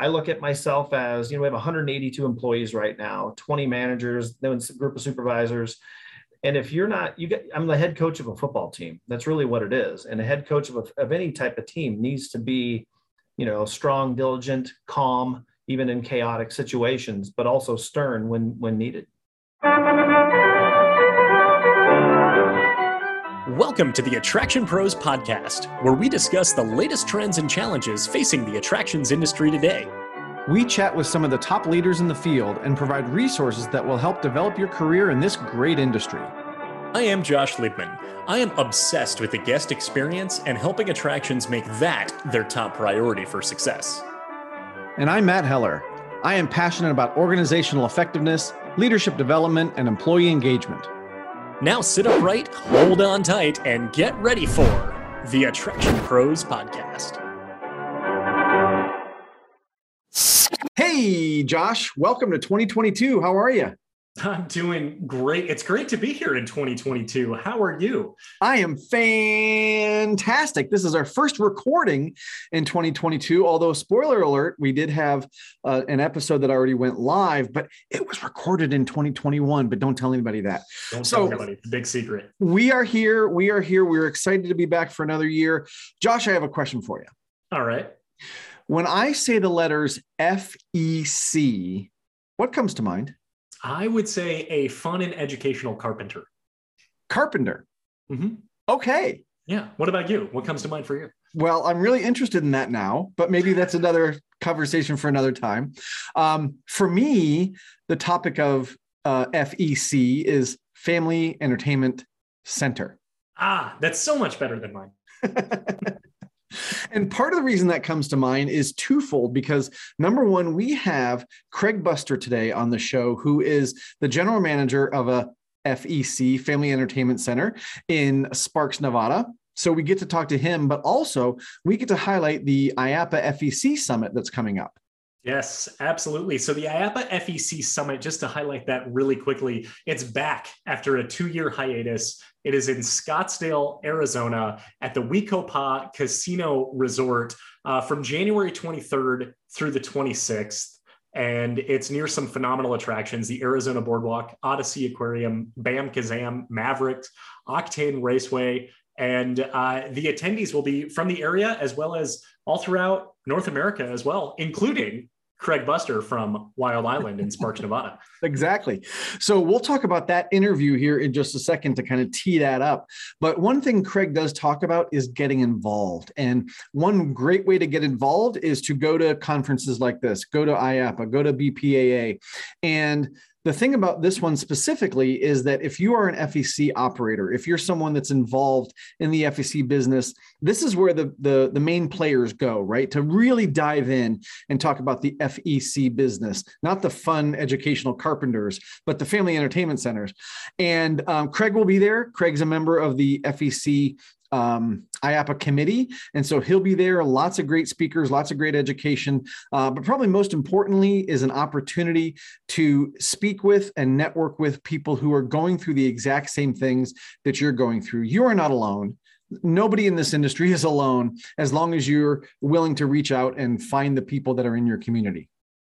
I look at myself as, you know, we have 182 employees right now, 20 managers, then a group of supervisors. And if you're not, you get, I'm the head coach of a football team. That's really what it is. And a head coach of, a, of any type of team needs to be, you know, strong, diligent, calm, even in chaotic situations, but also stern when, when needed. Welcome to the Attraction Pros Podcast, where we discuss the latest trends and challenges facing the attractions industry today. We chat with some of the top leaders in the field and provide resources that will help develop your career in this great industry. I am Josh Liebman. I am obsessed with the guest experience and helping attractions make that their top priority for success. And I'm Matt Heller. I am passionate about organizational effectiveness, leadership development, and employee engagement. Now sit upright, hold on tight, and get ready for the Attraction Pros Podcast. Hey, Josh, welcome to 2022. How are you? I'm doing great. It's great to be here in 2022. How are you? I am fantastic. This is our first recording in 2022. Although, spoiler alert, we did have uh, an episode that already went live, but it was recorded in 2021. But don't tell anybody that. Don't so, tell anybody. It's a big secret. We are here. We are here. We're excited to be back for another year. Josh, I have a question for you. All right. When I say the letters FEC, what comes to mind? I would say a fun and educational carpenter. Carpenter. Mm-hmm. Okay. Yeah. What about you? What comes to mind for you? Well, I'm really interested in that now, but maybe that's another conversation for another time. Um, for me, the topic of uh, FEC is Family Entertainment Center. Ah, that's so much better than mine. And part of the reason that comes to mind is twofold because number one, we have Craig Buster today on the show, who is the general manager of a FEC, Family Entertainment Center in Sparks, Nevada. So we get to talk to him, but also we get to highlight the IAAPA FEC summit that's coming up. Yes, absolutely. So the IAAPA FEC Summit, just to highlight that really quickly, it's back after a two-year hiatus. It is in Scottsdale, Arizona, at the We-Ko-Pa Casino Resort uh, from January 23rd through the 26th. And it's near some phenomenal attractions the Arizona Boardwalk, OdySea Aquarium, Bam Kazam, Mavrix, Octane Raceway. And uh, the attendees will be from the area as well as all throughout North America as well, including Craig Buster from Wild Island in Sparks, Nevada. Exactly. So we'll talk about that interview here in just a second to kind of tee that up. But one thing Craig does talk about is getting involved. And one great way to get involved is to go to conferences like this, go to IAAPA, go to BPAA. And the thing about this one specifically is that if you are an FEC operator, if you're someone that's involved in the FEC business, this is where the, the, the main players go, right? To really dive in and talk about the FEC business, not the fun educational carpenters, but the family entertainment centers. And um, Craig will be there. Craig's a member of the FEC um, IAAPA committee. And so he'll be there. Lots of great speakers, lots of great education. Uh, but probably most importantly is an opportunity to speak with and network with people who are going through the exact same things that you're going through. You are not alone. Nobody in this industry is alone as long as you're willing to reach out and find the people that are in your community.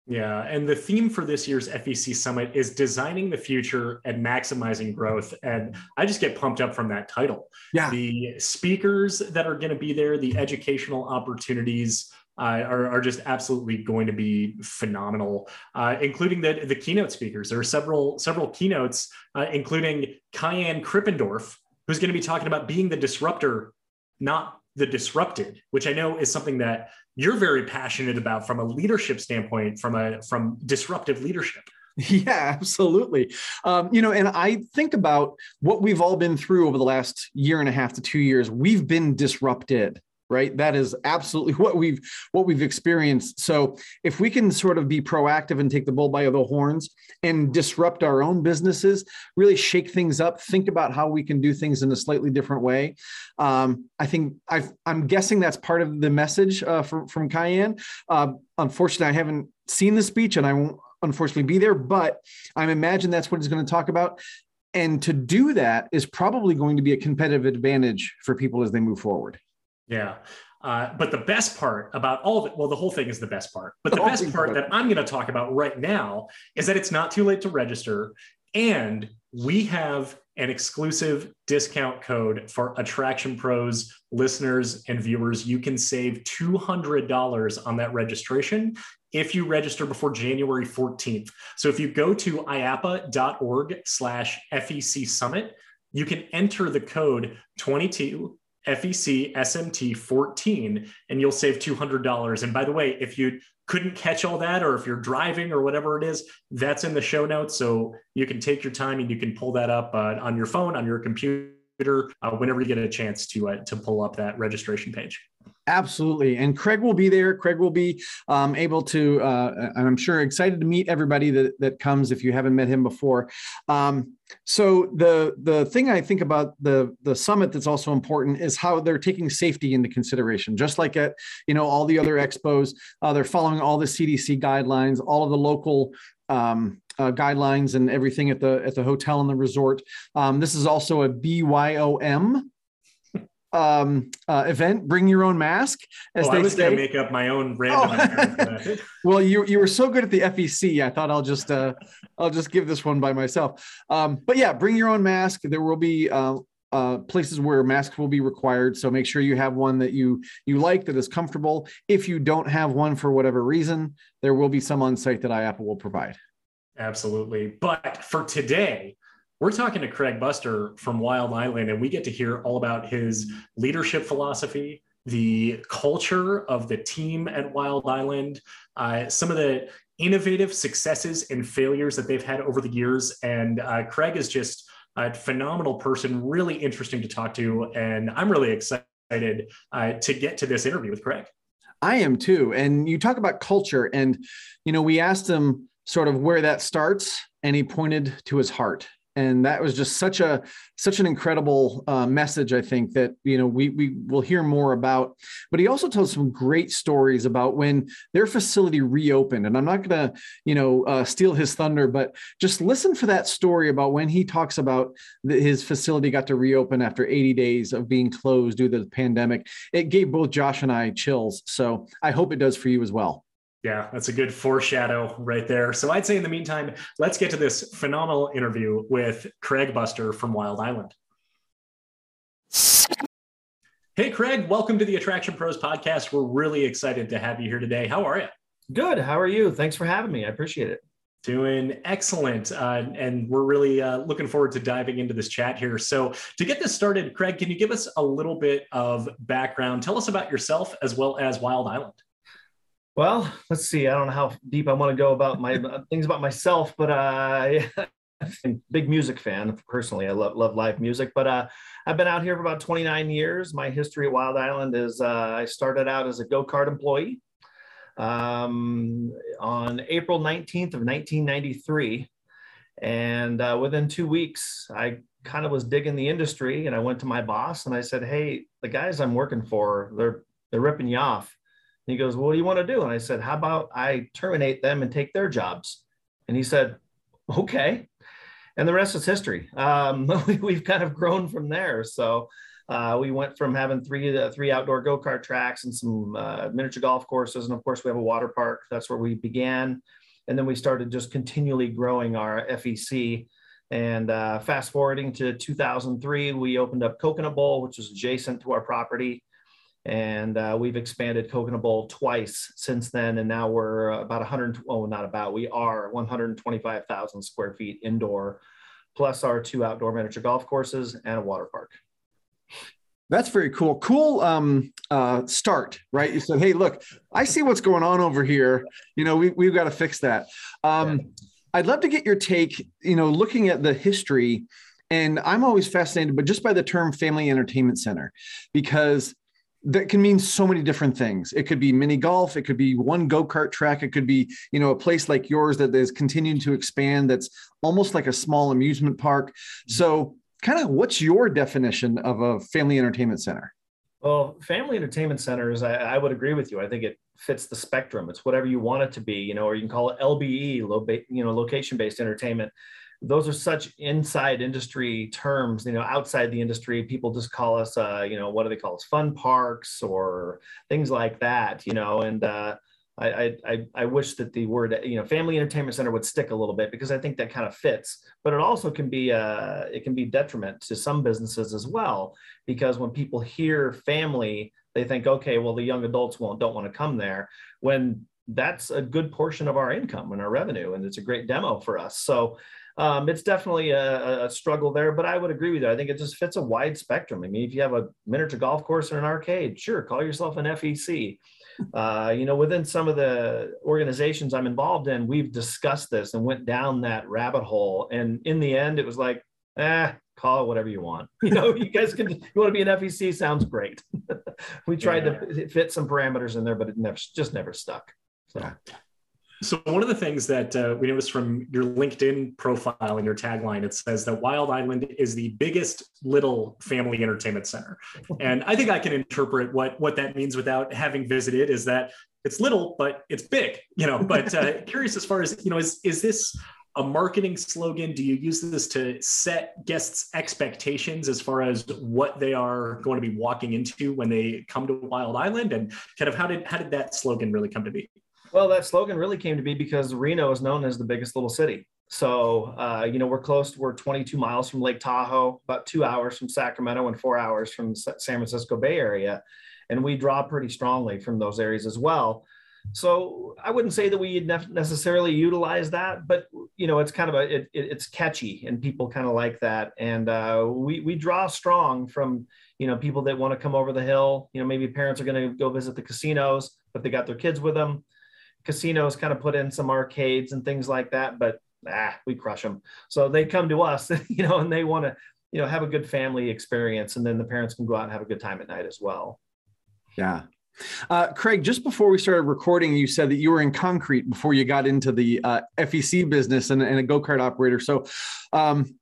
Yeah. And the theme for this year's FEC Summit is designing the future and maximizing growth. And I just get pumped up from that title. Yeah. The speakers that are going to be there, the educational opportunities, uh, are, are, just absolutely going to be phenomenal, uh, including the, the keynote speakers. There are several several keynotes, uh, including Kaihan Krippendorff, who's going to be talking about being the disruptor, not the disrupted, which I know is something that you're very passionate about from a leadership standpoint, from a from disruptive leadership. Yeah, absolutely. Um, you know, and I think about what we've all been through over the last year and a half to two years. We've been disrupted right? That is absolutely what we've what we've experienced. So if we can sort of be proactive and take the bull by the horns and disrupt our own businesses really shake things up think about how we can do things in a slightly different way. Um, i think i am guessing that's part of the message uh, from, from Kaihan uh, unfortunately i haven't seen the speech and i won't unfortunately be there but i imagine that's what he's going to talk about. And to do that is probably going to be a competitive advantage for people as they move forward yeah. Uh, but the best part about all of it, well, the whole thing is the best part. But the best part that I'm going to talk about right now is that it's not too late to register. And we have an exclusive discount code for Attraction Pros listeners and viewers. You can save $200 on that registration if you register before January 14th. So if you go to iaapa.org slash FEC Summit, you can enter the code 22 FEC SMT 14 and you'll save $200. And by the way, if you couldn't catch all that, or if you're driving or whatever it is, that's in the show notes. So you can take your time and you can pull that up uh, on your phone, on your computer, uh, whenever you get a chance to uh, to pull up that registration page. Absolutely. And Craig will be there. Craig will be um, able to, uh, and I'm sure excited to meet everybody that, that comes if you haven't met him before. Um, so the the thing I think about the the summit that's also important is how they're taking safety into consideration. Just like at you know all the other expos, uh, they're following all the CDC guidelines, all of the local um, uh, guidelines, and everything at the at the hotel and the resort. Um, this is also a BYOM um, uh, event. Bring your own mask. As oh, they I was to make up my own random. Oh. well, you you were so good at the FEC. I thought I'll just uh, I'll just give this one by myself. Um, but yeah, bring your own mask. There will be. Uh, uh, places where masks will be required. So make sure you have one that you you like that is comfortable. If you don't have one for whatever reason, there will be some on site that IAAPA will provide. Absolutely. But for today, we're talking to Craig Buster from Wild Island, and we get to hear all about his leadership philosophy, the culture of the team at Wild Island, uh, some of the innovative successes and failures that they've had over the years. And uh, Craig is just a phenomenal person, really interesting to talk to. And I'm really excited uh, to get to this interview with Craig. I am too. And you talk about culture, and you know, we asked him sort of where that starts, and he pointed to his heart. And that was just such a such an incredible uh, message i think that you know we we will hear more about. But he also tells some great stories about when their facility reopened. And i'm not going to you know uh, steal his thunder but just listen for that story about when he talks about the, his facility got to reopen after 80 days of being closed due to the pandemic. It gave both josh and i chills. So i hope it does for you as well yeah, that's a good foreshadow right there. So I'd say in the meantime, let's get to this phenomenal interview with Craig Buster from Wild Island. Hey, Craig, welcome to the Attraction Pros podcast. We're really excited to have you here today. How are you? Good. How are you? Thanks for having me. I appreciate it. Doing excellent. Uh, and we're really uh, looking forward to diving into this chat here. So, to get this started, Craig, can you give us a little bit of background? Tell us about yourself as well as Wild Island. Well, let's see. I don't know how deep I want to go about my things about myself, but uh, I'm big music fan personally. I love love live music, but uh, I've been out here for about 29 years. My history at Wild Island is uh, I started out as a go kart employee um, on April 19th of 1993, and uh, within two weeks, I kind of was digging the industry, and I went to my boss and I said, "Hey, the guys I'm working for, they're they're ripping you off." And he goes, well, What do you want to do? And I said, How about I terminate them and take their jobs? And he said, Okay. And the rest is history. Um, we've kind of grown from there. So uh, we went from having three uh, three outdoor go kart tracks and some uh, miniature golf courses, and of course we have a water park. That's where we began, and then we started just continually growing our FEC. And uh, fast forwarding to 2003, we opened up Coconut Bowl, which is adjacent to our property and uh, we've expanded Coconut Bowl twice since then, and now we're about 100. Oh, not about. We are 125,000 square feet indoor, plus our two outdoor miniature golf courses and a water park. That's very cool. Cool um, uh, start, right? You said, "Hey, look, I see what's going on over here. You know, we we've got to fix that." Um, yeah. I'd love to get your take. You know, looking at the history, and I'm always fascinated, but just by the term family entertainment center, because that can mean so many different things. It could be mini golf, it could be one go-kart track, it could be, you know, a place like yours that is continuing to expand that's almost like a small amusement park. Mm-hmm. So, kind of what's your definition of a family entertainment center? Well, family entertainment centers, I, I would agree with you. I think it fits the spectrum. It's whatever you want it to be, you know, or you can call it LBE, low, you know, location-based entertainment. Those are such inside industry terms you know outside the industry people just call us uh, you know what do they call us fun parks or things like that you know and uh, I, I, I wish that the word you know family entertainment center would stick a little bit because I think that kind of fits, but it also can be uh, it can be detriment to some businesses as well because when people hear family, they think okay, well the young adults won't don't want to come there when that's a good portion of our income and our revenue and it's a great demo for us. So um, it's definitely a, a, struggle there, but I would agree with you. I think it just fits a wide spectrum. I mean, if you have a miniature golf course or an arcade, sure, call yourself an FEC. Uh, you know, within some of the organizations I'm involved in, we've discussed this and went down that rabbit hole. And in the end, it was like, eh, call it whatever you want. You know, you guys can, you want to be an FEC, sounds great. we tried yeah. to fit some parameters in there, but it never, just never stuck. So. Yeah. So one of the things that uh, we noticed from your LinkedIn profile and your tagline, it says that Wild Island is the biggest little family entertainment center, and I think I can interpret what what that means without having visited. Is that it's little, but it's big, you know. But uh, curious as far as you know, is is this a marketing slogan? Do you use this to set guests' expectations as far as what they are going to be walking into when they come to Wild Island, and kind of how did how did that slogan really come to be? Well, that slogan really came to be because Reno is known as the biggest little city. So, uh, you know, we're close, we're 22 miles from Lake Tahoe, about two hours from Sacramento, and four hours from San Francisco Bay Area. And we draw pretty strongly from those areas as well. So I wouldn't say that we necessarily utilize that, but you know, it's kind of a it, it, it's catchy and people kind of like that. And uh, we we draw strong from you know people that want to come over the hill. You know, maybe parents are going to go visit the casinos, but they got their kids with them casinos kind of put in some arcades and things like that, but ah, we crush them. So they come to us, you know, and they want to, you know, have a good family experience, and then the parents can go out and have a good time at night as well. Yeah. Uh, Craig, just before we started recording, you said that you were in concrete before you got into the uh, FEC business and, and a go kart operator. So, um,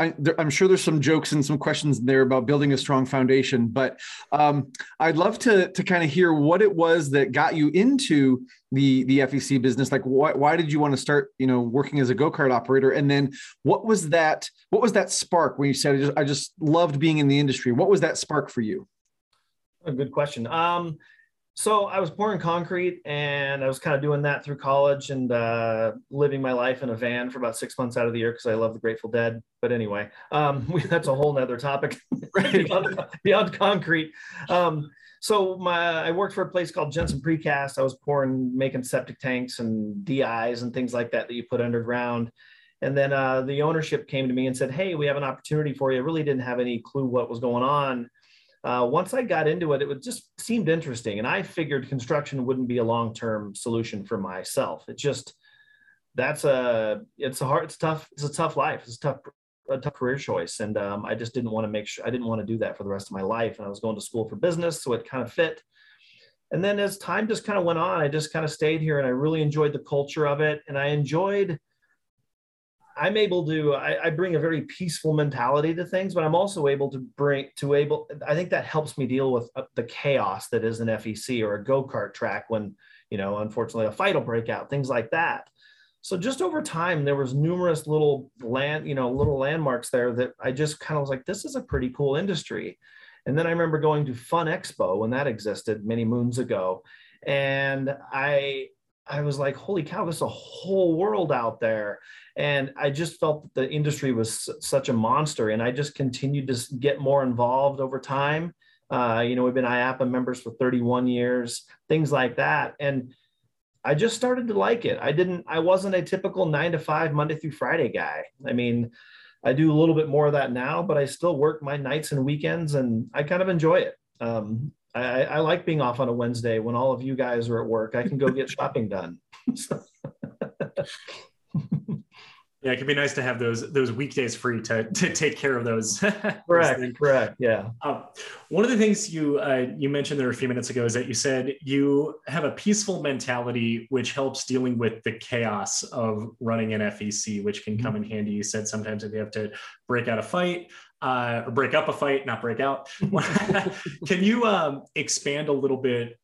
I, am sure there's some jokes and some questions there about building a strong foundation, but um, I'd love to to kind of hear what it was that got you into the the FEC business. Like, why, why did you want to start, you know, working as a go kart operator? And then, what was that? What was that spark when you said, I just, I just loved being in the industry"? What was that spark for you? A good question. Um, so I was pouring concrete and I was kind of doing that through college and uh, living my life in a van for about six months out of the year because I love the Grateful Dead. But anyway, um, we, that's a whole nother topic beyond, beyond, concrete. Um, so my, I worked for a place called Jensen Precast. I was pouring, making septic tanks and DIs and things like that that you put underground. And then uh, the ownership came to me and said, "Hey, we have an opportunity for you." I really didn't have any clue what was going on uh, once I got into it, it just seemed interesting. And I figured construction wouldn't be a long term solution for myself. It just, that's a, it's a hard, it's tough, it's a tough life. It's a tough, a tough career choice. And um, I just didn't want to make sure, I didn't want to do that for the rest of my life. And I was going to school for business. So it kind of fit. And then as time just kind of went on, I just kind of stayed here and I really enjoyed the culture of it. And I enjoyed, I'm able to I, I, bring a very peaceful mentality to things, but I'm also able to bring to able I think that helps me deal with uh, the chaos that is an FEC or a go-kart track when, you know, unfortunately a fight will break out, things like that. So just over time, there was numerous little land, you know, little landmarks there that I just kind of was like, this is a pretty cool industry. And then I remember going to Fun Expo when that existed many moons ago. And I I was like, holy cow, there's a whole world out there. And I just felt that the industry was such a monster. And I just continued to get more involved over time. Uh, you know, we've been IAAPA members for 31 years, things like that. And I just started to like it. I didn't, I wasn't a typical nine to five, Monday through Friday guy. I mean, I do a little bit more of that now, but I still work my nights and weekends and I kind of enjoy it. Um, I, I, like being off on a Wednesday when all of you guys are at work. I can go get shopping done. yeah, it could be nice to have those those weekdays free to to take care of those. correct, those correct. Yeah. Um, one of the things you uh, you mentioned there a few minutes ago is that you said you have a peaceful mentality, which helps dealing with the chaos of running an FEC, which can come mm-hmm. in handy. You said sometimes if you have to break out a fight, uh, or break up a fight, not break out. Can you um, expand a little bit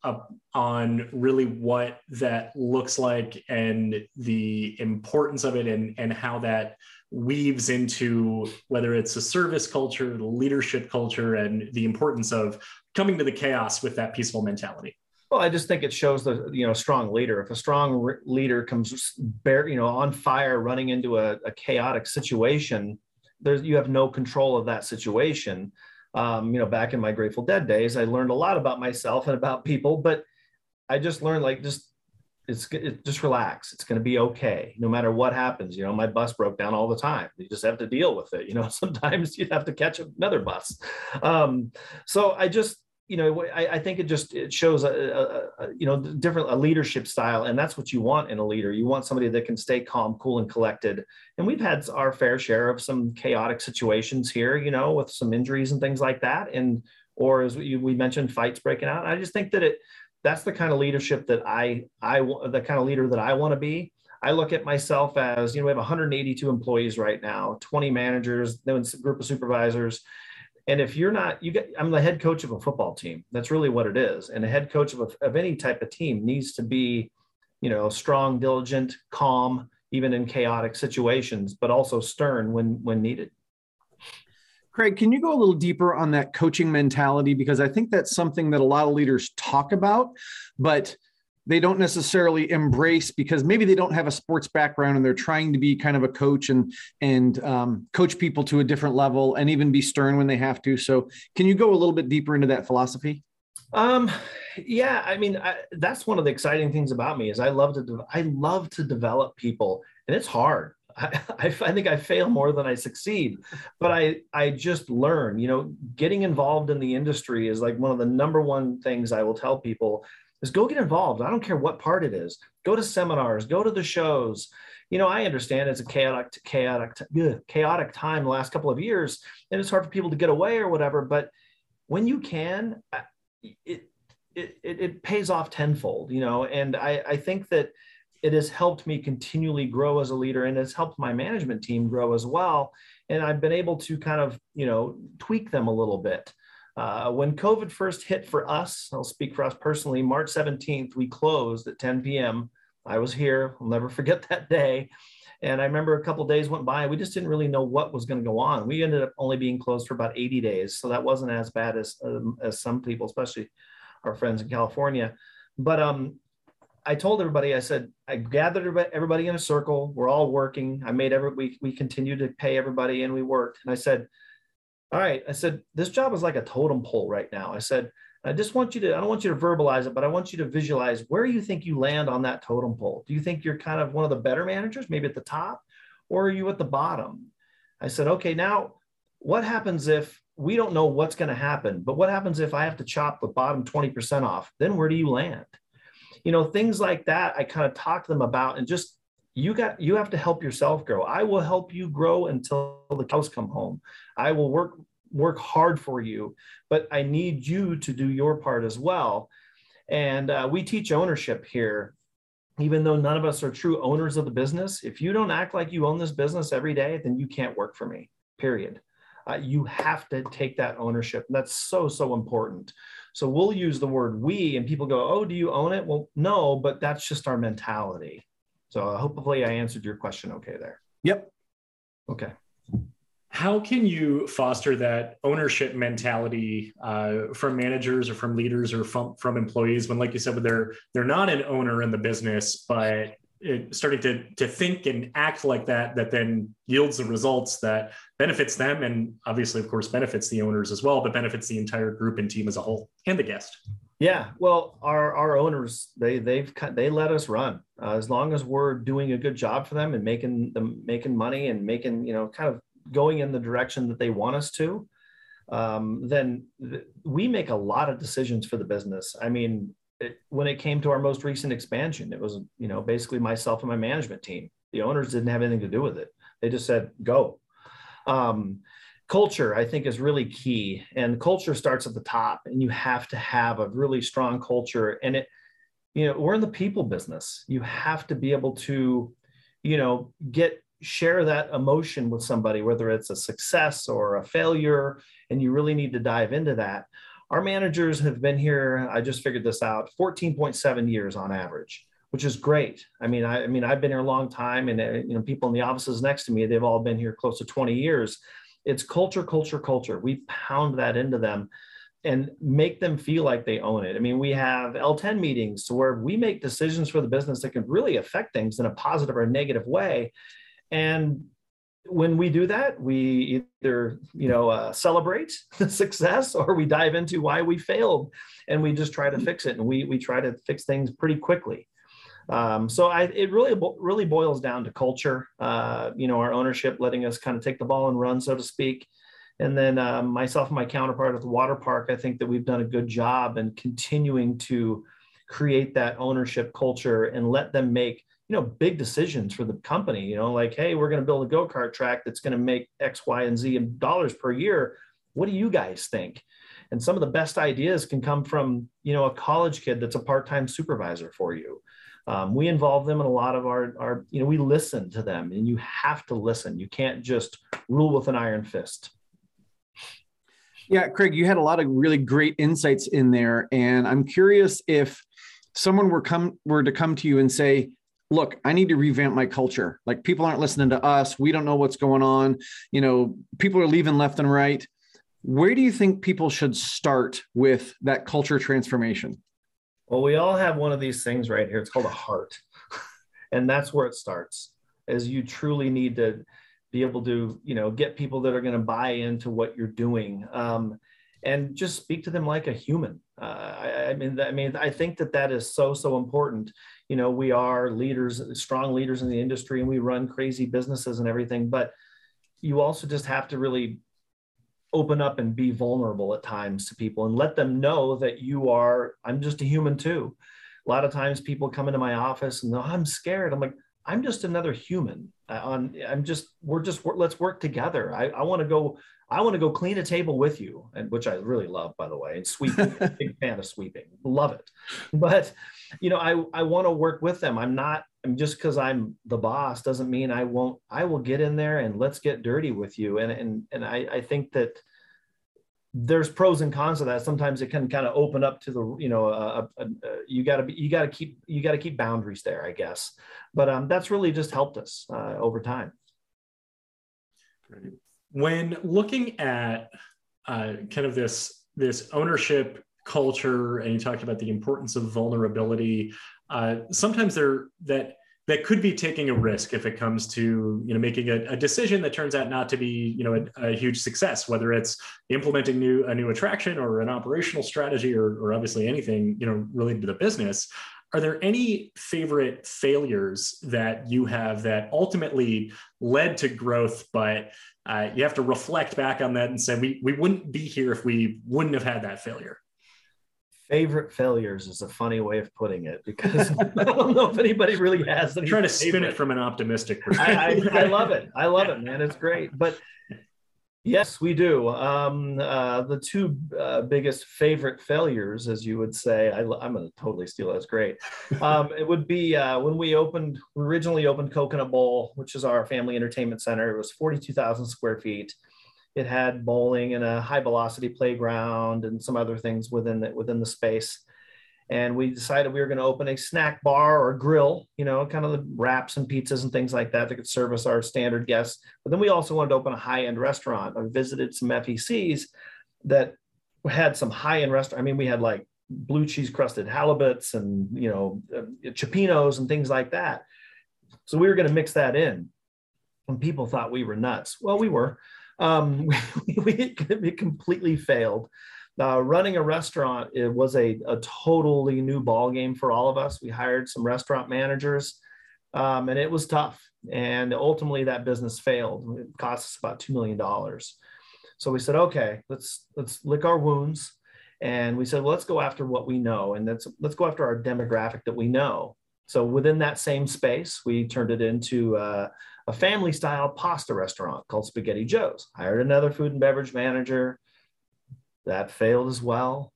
on really what that looks like and the importance of it and, and how that weaves into whether it's a service culture, the leadership culture, and the importance of coming to the chaos with that peaceful mentality? Well, I just think it shows the you know strong leader. If a strong leader comes bare, you know, on fire, running into a, a chaotic situation, there's you have no control of that situation. Um, you know, back in my Grateful Dead days, I learned a lot about myself and about people, but I just learned like just it's it, just relax. It's going to be okay, no matter what happens. You know, my bus broke down all the time. You just have to deal with it. You know, sometimes you have to catch another bus. Um, so I just you know, I, I, think it just it shows a, a, a, you know different a leadership style, and that's what you want in a leader. You want somebody that can stay calm, cool, and collected. And we've had our fair share of some chaotic situations here, you know, with some injuries and things like that, and or as we, we mentioned, fights breaking out. I just think that it that's the kind of leadership that I I the kind of leader that I want to be. I look at myself as you know we have 182 employees right now, 20 managers, then a group of supervisors and if you're not, you get, I'm the head coach of a football team. That's really what it is. And a head coach of, a, of any type of team needs to be, you know, strong, diligent, calm, even in chaotic situations, but also stern when, when needed. Craig, can you go a little deeper on that coaching mentality? Because I think that's something that a lot of leaders talk about, but they don't necessarily embrace because maybe they don't have a sports background and they're trying to be kind of a coach and and um, coach people to a different level and even be stern when they have to. So, can you go a little bit deeper into that philosophy? Um, yeah, I mean, I, that's one of the exciting things about me is I love to de- I love to develop people, and it's hard. I, I, I think I fail more than I succeed, but I I just learn. You know, getting involved in the industry is like one of the number one things I will tell people is go get involved. I don't care what part it is. Go to seminars, go to the shows. You know, I understand it's a chaotic, chaotic, chaotic time the last couple of years, and it's hard for people to get away or whatever. But when you can, it it, it pays off tenfold. You know, and I I think that it has helped me continually grow as a leader, and it's helped my management team grow as well. And I've been able to kind of you know tweak them a little bit. Uh, when COVID first hit for us, I'll speak for us personally, March 17th, we closed at 10 p.m. I was here. I'll never forget that day. And I remember a couple days went by. and We just didn't really know what was going to go on. We ended up only being closed for about 80 days, so that wasn't as bad as um, as some people, especially our friends in California. But um, I told everybody, I said, I gathered everybody in a circle. We're all working. I made every we we continued to pay everybody, and we worked. And I said, all right. I said, this job is like a totem pole right now. I said, I just want you to, I don't want you to verbalize it, but I want you to visualize where you think you land on that totem pole. Do you think you're kind of one of the better managers, maybe at the top, or are you at the bottom? I said, okay, now what happens if we don't know what's going to happen, but what happens if I have to chop the bottom 20% off? Then where do you land? You know, things like that, I kind of talk to them about and just you got you have to help yourself grow. I will help you grow until the cows come home. I will work work hard for you but i need you to do your part as well. And uh, we teach ownership here. Even though none of us are true owners of the business if you don't act like you own this business every day then you can't work for me period. Uh, you have to take that ownership. And that's so so important. So we'll use the word we and people go oh do you own it? Well no but that's just our mentality so uh, hopefully I answered your question okay there. Yep. Okay. How can you foster that ownership mentality uh, from managers or from leaders or from, from employees when, like you said, they're they're not an owner in the business, but it, starting to to think and act like that, that then yields the results that benefits them and obviously, of course, benefits the owners as well, but benefits the entire group and team as a whole and the guest. Yeah, well, our our owners they they've they let us run uh, as long as we're doing a good job for them and making them making money and making you know kind of going in the direction that they want us to. Um, then th- we make a lot of decisions for the business. I mean, it, when it came to our most recent expansion, it was you know basically myself and my management team. The owners didn't have anything to do with it. They just said go. Um, culture i think is really key and culture starts at the top and you have to have a really strong culture and it you know we're in the people business you have to be able to you know get share that emotion with somebody, whether it's a success or a failure, and you really need to dive into that. Our managers have been here, I just figured this out, 14.7 years on average, which is great. I mean, I, I mean, I've been here a long time and uh, you know, people in the offices next to me, they've all been here close to 20 years. It's culture, culture, culture. We pound that into them and make them feel like they own it. I mean, we have L10 meetings to where we make decisions for the business that can really affect things in a positive or negative way. And when we do that, we either you know uh, celebrate the success or we dive into why we failed, and we just try to fix it. And we we try to fix things pretty quickly. Um, so I, it really really boils down to culture. Uh, you know, our ownership letting us kind of take the ball and run, so to speak. And then uh, myself and my counterpart at the water park, I think that we've done a good job in continuing to create that ownership culture and let them make you know big decisions for the company you know like hey we're going to build a go-kart track that's going to make x y and z dollars per year what do you guys think and some of the best ideas can come from you know a college kid that's a part-time supervisor for you um, we involve them in a lot of our, our you know we listen to them and you have to listen you can't just rule with an iron fist yeah craig you had a lot of really great insights in there and i'm curious if someone were come were to come to you and say look, I need to revamp my culture. Like people aren't listening to us. We don't know what's going on. You know, people are leaving left and right. Where do you think people should start with that culture transformation? Well, we all have one of these things right here. It's called a heart. and that's where it starts. As you truly need to be able to, you know, get people that are going to buy into what you're doing. Um, and just speak to them like a human. Uh, I, I, mean, I mean, I think that that is so so important you know we are leaders strong leaders in the industry and we run crazy businesses and everything but you also just have to really open up and be vulnerable at times to people and let them know that you are i'm just a human too a lot of times people come into my office and oh, i'm scared i'm like i'm just another human on i'm just we're just let's work together i, I want to go I want to go clean a table with you, and which I really love, by the way, and sweeping. big fan of sweeping, love it. But you know, I I want to work with them. I'm not. Just because I'm the boss doesn't mean I won't. I will get in there and let's get dirty with you. And and and I I think that there's pros and cons of that. Sometimes it can kind of open up to the you know a, you got to be you got to keep you got to keep boundaries there, I guess. But um, that's really just helped us uh, over time. When looking at uh, kind of this this ownership culture, and you talked about the importance of vulnerability, uh, sometimes there that that could be taking a risk if it comes to you know making a, a decision that turns out not to be you know a, a, huge success whether it's implementing new a new attraction or an operational strategy or, or obviously anything you know related to the business. Are there any favorite failures that you have that ultimately led to growth but uh, you have to reflect back on that and say we, we wouldn't be here if we wouldn't have had that failure favorite failures is a funny way of putting it because I don't know if anybody really has. Any Trying to spin it from an optimistic perspective. I, I, I, love it. I love it, man. It's great. But Yes, we do. Um, uh, the two uh, biggest favorite failures, as you would say, I, am going to totally steal. That's great. Um, it would be uh, when we opened, we originally opened Coconut Bowl, which is our family entertainment center. It was 42,000 square feet. It had bowling and a high velocity playground and some other things within the, within the space and we decided we were going to open a snack bar or grill, you know, kind of the wraps and pizzas and things like that that could service our standard guests. But then we also wanted to open a high end restaurant. I visited some FECs that had some high end restaurant. I mean, we had like blue cheese crusted halibuts and you know uh, cioppinos and things like that. So we were going to mix that in, and people thought we were nuts. Well, we were. Um, we, we, completely failed. Uh, running a restaurant it was a, a totally new ball game for all of us. We hired some restaurant managers, um, and it was tough. And ultimately, that business failed. It cost us about two million dollars. So we said, okay, let's let's lick our wounds, and we said, well, let's go after what we know, and let's let's go after our demographic that we know. So within that same space, we turned it into uh, a family style pasta restaurant called Spaghetti Joe's. Hired another food and beverage manager. That failed as well.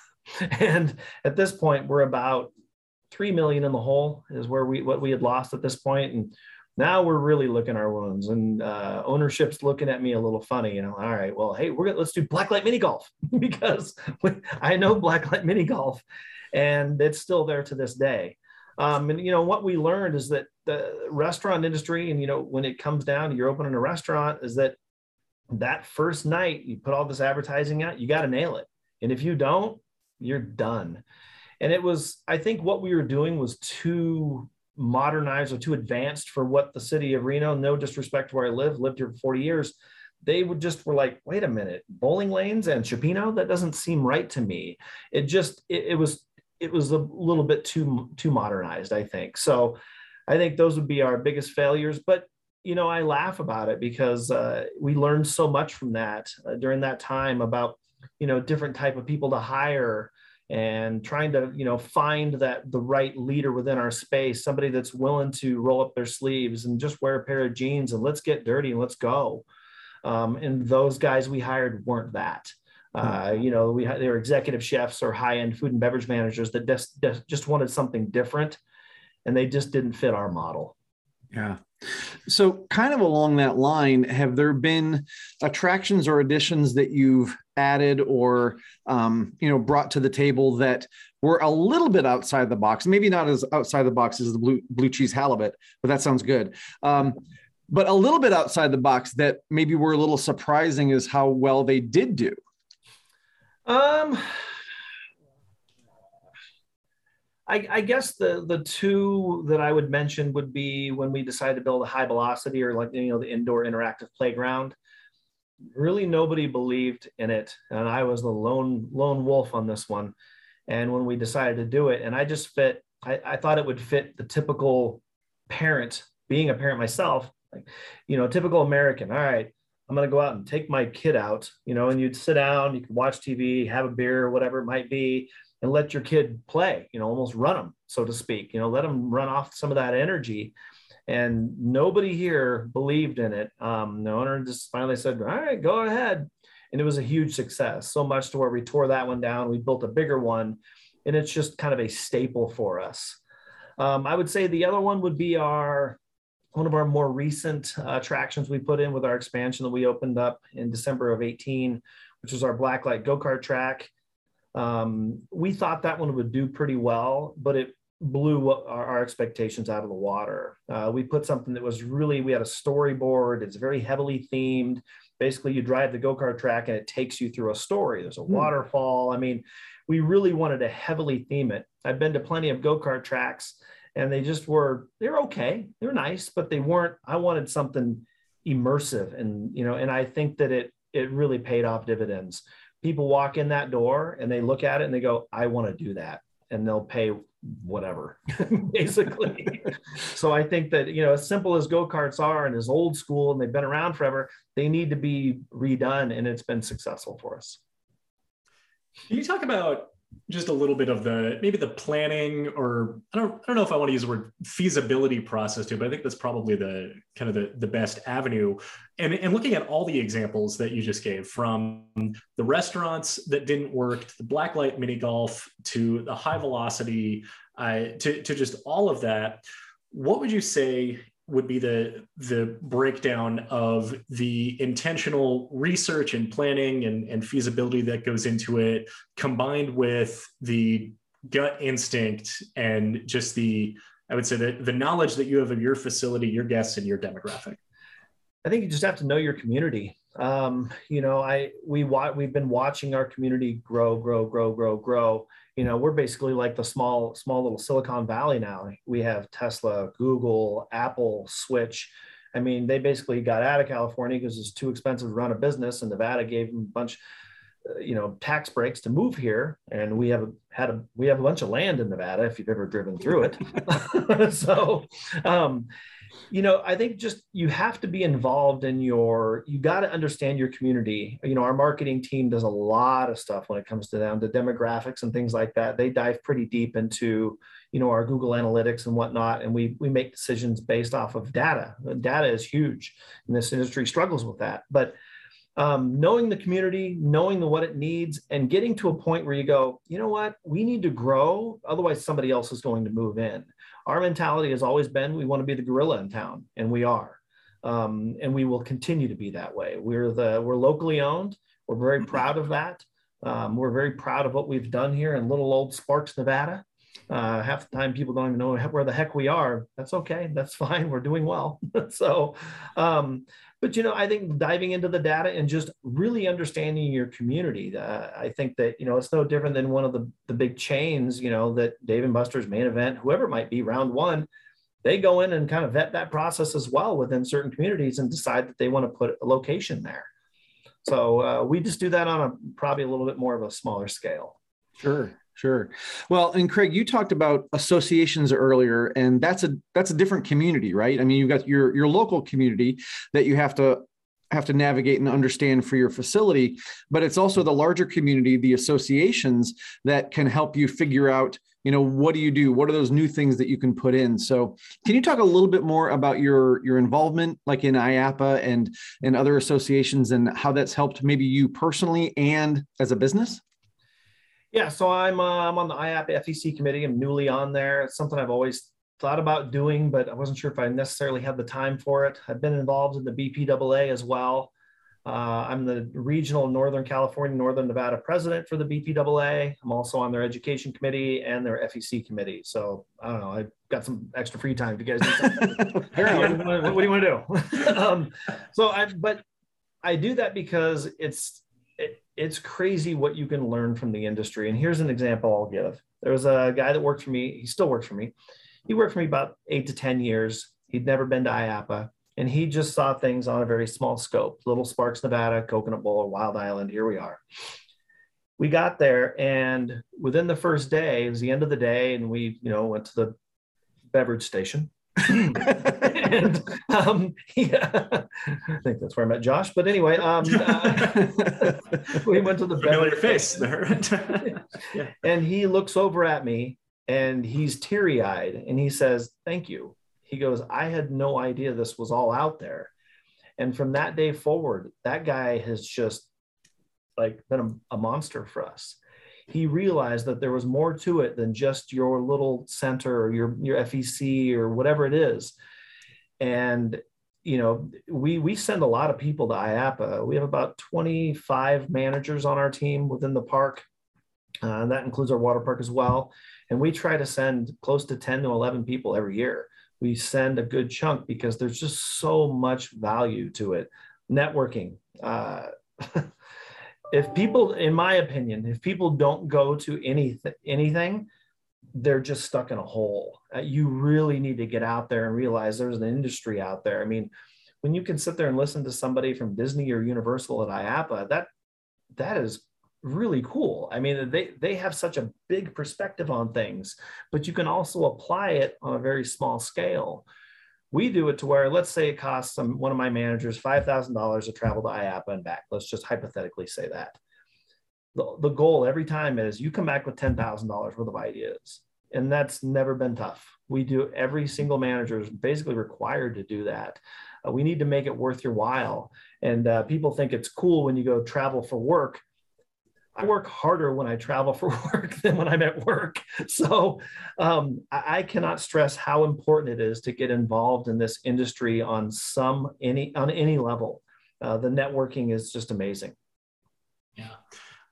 and at this point, we're about three million in the hole is where we what we had lost at this point, and now we're really looking our wounds. And uh, ownership's looking at me a little funny you know all right well hey we're gonna let's do blacklight mini golf. Because i know blacklight mini golf and it's still there to this day um, and you know what we learned is that the restaurant industry and you know when it comes down to you're opening a restaurant is that that first night you put all this advertising out you got to nail it and if you don't you're done and it was i think what we were doing was too modernized or too advanced for what the city of Reno, no disrespect to where I live, lived here for 40 years. They would just were like, wait a minute, bowling lanes and Cioppino? That doesn't seem right to me. It just, it, it was, it was a little bit too, too modernized, I think. So I think those would be our biggest failures. But, you know, I laugh about it because uh, we learned so much from that uh, during that time about, you know, different type of people to hire, and trying to you know find that the right leader within our space somebody that's willing to roll up their sleeves and just wear a pair of jeans and let's get dirty and let's go um, and those guys we hired weren't that uh, you know we had they were executive chefs or high-end food and beverage managers that just, just wanted something different and they just didn't fit our model yeah so, kind of along that line, have there been attractions or additions that you've added or um, you know brought to the table that were a little bit outside the box? Maybe not as outside the box as the blue blue cheese halibut, but that sounds good. Um, but a little bit outside the box that maybe were a little surprising is how well they did do. Um, I, I, guess the the two that I would mention would be when we decided to build a high velocity or like you know the indoor interactive playground. Really, nobody believed in it, and I was the lone lone wolf on this one. And when we decided to do it, and I just fit, I, I thought it would fit the typical parent, being a parent myself, like you know, typical American. All right, I'm going to go out and take my kid out, you know, and you'd sit down, you could watch TV, have a beer, whatever it might be and let your kid play, you know, almost run them, so to speak, you know, let them run off some of that energy. And nobody here believed in it. Um, the owner just finally said, all right, go ahead. And it was a huge success, so much to where we tore that one down. We built a bigger one, and it's just kind of a staple for us. Um, I would say the other one would be our one of our more recent uh, attractions we put in with our expansion that we opened up in December of 18, which was our Blacklight go kart track. Um, we thought that one would do pretty well, but it blew our, our expectations out of the water. Uh, we put something that was really, we had a storyboard, it's very heavily themed. Basically, you drive the go kart track and it takes you through a story. There's a hmm. waterfall. I mean, we really wanted to heavily theme it. I've been to plenty of go kart tracks and they just were, they're okay, they're nice, but they weren't, I wanted something immersive and, you know, and I think that it, it really paid off dividends people walk in that door and they look at it and they go, I want to do that. And they'll pay whatever, basically. so I think that, you know, as simple as go karts are and as old school and they've been around forever, they need to be redone. And it's been successful for us. Can you talk about just a little bit of the maybe the planning or I don't I don't know if I want to use the word feasibility process too, but I think that's probably the kind of the, the best avenue. And, and looking at all the examples that you just gave from the restaurants that didn't work to the blacklight mini golf to the high velocity uh, to, to just all of that, what would you say would be the the breakdown of the intentional research and planning and, and feasibility that goes into it combined with the gut instinct and just the i would say that the knowledge that you have of your facility your guests and your demographic. I think you just have to know your community. Um, you know i we we've been watching our community grow grow grow grow grow you know, we're basically like the small, small little Silicon Valley now. We have Tesla, Google, Apple, Switch. I mean, they basically got out of California because it's too expensive to run a business, and Nevada gave them a bunch, uh, you know, tax breaks to move here. And we have a, had a we have a bunch of land in Nevada if you've ever driven through it. so, um, you know i think just you have to be involved in your you got to understand your community. You know our marketing team does a lot of stuff when it comes to them the demographics and things like that. They dive pretty deep into you know our google analytics and whatnot and we we make decisions based off of data. Data is huge and this industry struggles with that. But um, knowing the community, knowing the, what it needs, and getting to a point where you go, you know what, we need to grow. Otherwise, somebody else is going to move in our mentality has always been we want to be the gorilla in town, and we are. Um, and we will continue to be that way. We're the we're locally owned. We're very mm-hmm. proud of that. Um, we're very proud of what we've done here in little old Sparks, Nevada. Uh, half the time people don't even know where the heck we are. That's okay. That's fine. We're doing well. so, um, but you know, I think diving into the data and just really understanding your community. Uh, I think that you know it's no different than one of the the big chains. You know that Dave and Buster's main event, whoever it might be, round one. They go in and kind of vet that process as well within certain communities and decide that they want to put a location there. So uh, we just do that on a probably a little bit more of a smaller scale. Sure. Sure. Well, and Craig, you talked about associations earlier, and that's a that's a different community, right? I mean, you've got your your local community that you have to have to navigate and understand for your facility, but it's also the larger community, the associations that can help you figure out, you know, what do you do? What are those new things that you can put in? So, can you talk a little bit more about your your involvement, like in IAAPA and and other associations, and how that's helped maybe you personally and as a business? Yeah, so I'm uh, I'm on the IAAPA FEC committee. I'm newly on there. It's something I've always thought about doing, but I wasn't sure if I necessarily had the time for it. I've been involved in the BPAA as well. Uh, I'm the regional Northern California, Northern Nevada president for the BPAA. I'm also on their education committee and their FEC committee. So I don't know. I've got some extra free time. If you guys need what, what, do you want to do? um, so I, but I do that because it's it's crazy what you can learn from the industry. And here's an example I'll give. There was a guy that worked for me. He still works for me. He worked for me about eight to 10 years. He'd never been to IAAPA and he just saw things on a very small scope. Little Sparks, Nevada, Coconut Bowl, Wild Island. Here we are. We got there and within the first day, it was the end of the day and we, you know, went to the beverage station and um, yeah, I think that's where I met Josh. But anyway, um, uh, we went to the familiar face there, yeah. and he looks over at me and he's teary eyed and he says, "Thank you." He goes, "I had no idea this was all out there," and from that day forward, that guy has just like been a, a monster for us he realized that there was more to it than just your little center or your your FEC or whatever it is. And you know, we we send a lot of people to IAAPA. We have about 25 managers on our team within the park. Uh, and that includes our water park as well. And we try to send close to 10 to 11 people every year. We send a good chunk because there's just so much value to it. Networking. Uh, if people, in my opinion, if people don't go to anything, anything, they're just stuck in a hole. Uh, you really need to get out there and realize there's an industry out there. I mean, when you can sit there and listen to somebody from Disney or Universal at IAAPA, that that is really cool. I mean, they they have such a big perspective on things, but you can also apply it on a very small scale. We do it to where, let's say it costs some, one of my managers $5,000 to travel to IAAPA and back. Let's just hypothetically say that. The, the goal every time is you come back with $10,000 worth of ideas. And that's never been tough. We do every single manager is basically required to do that. Uh, we need to make it worth your while. And uh, people think it's cool when you go travel for work I work harder when I travel for work than when I'm at work. So um, I, I, cannot stress how important it is to get involved in this industry on some any on any level. Uh, the networking is just amazing. Yeah.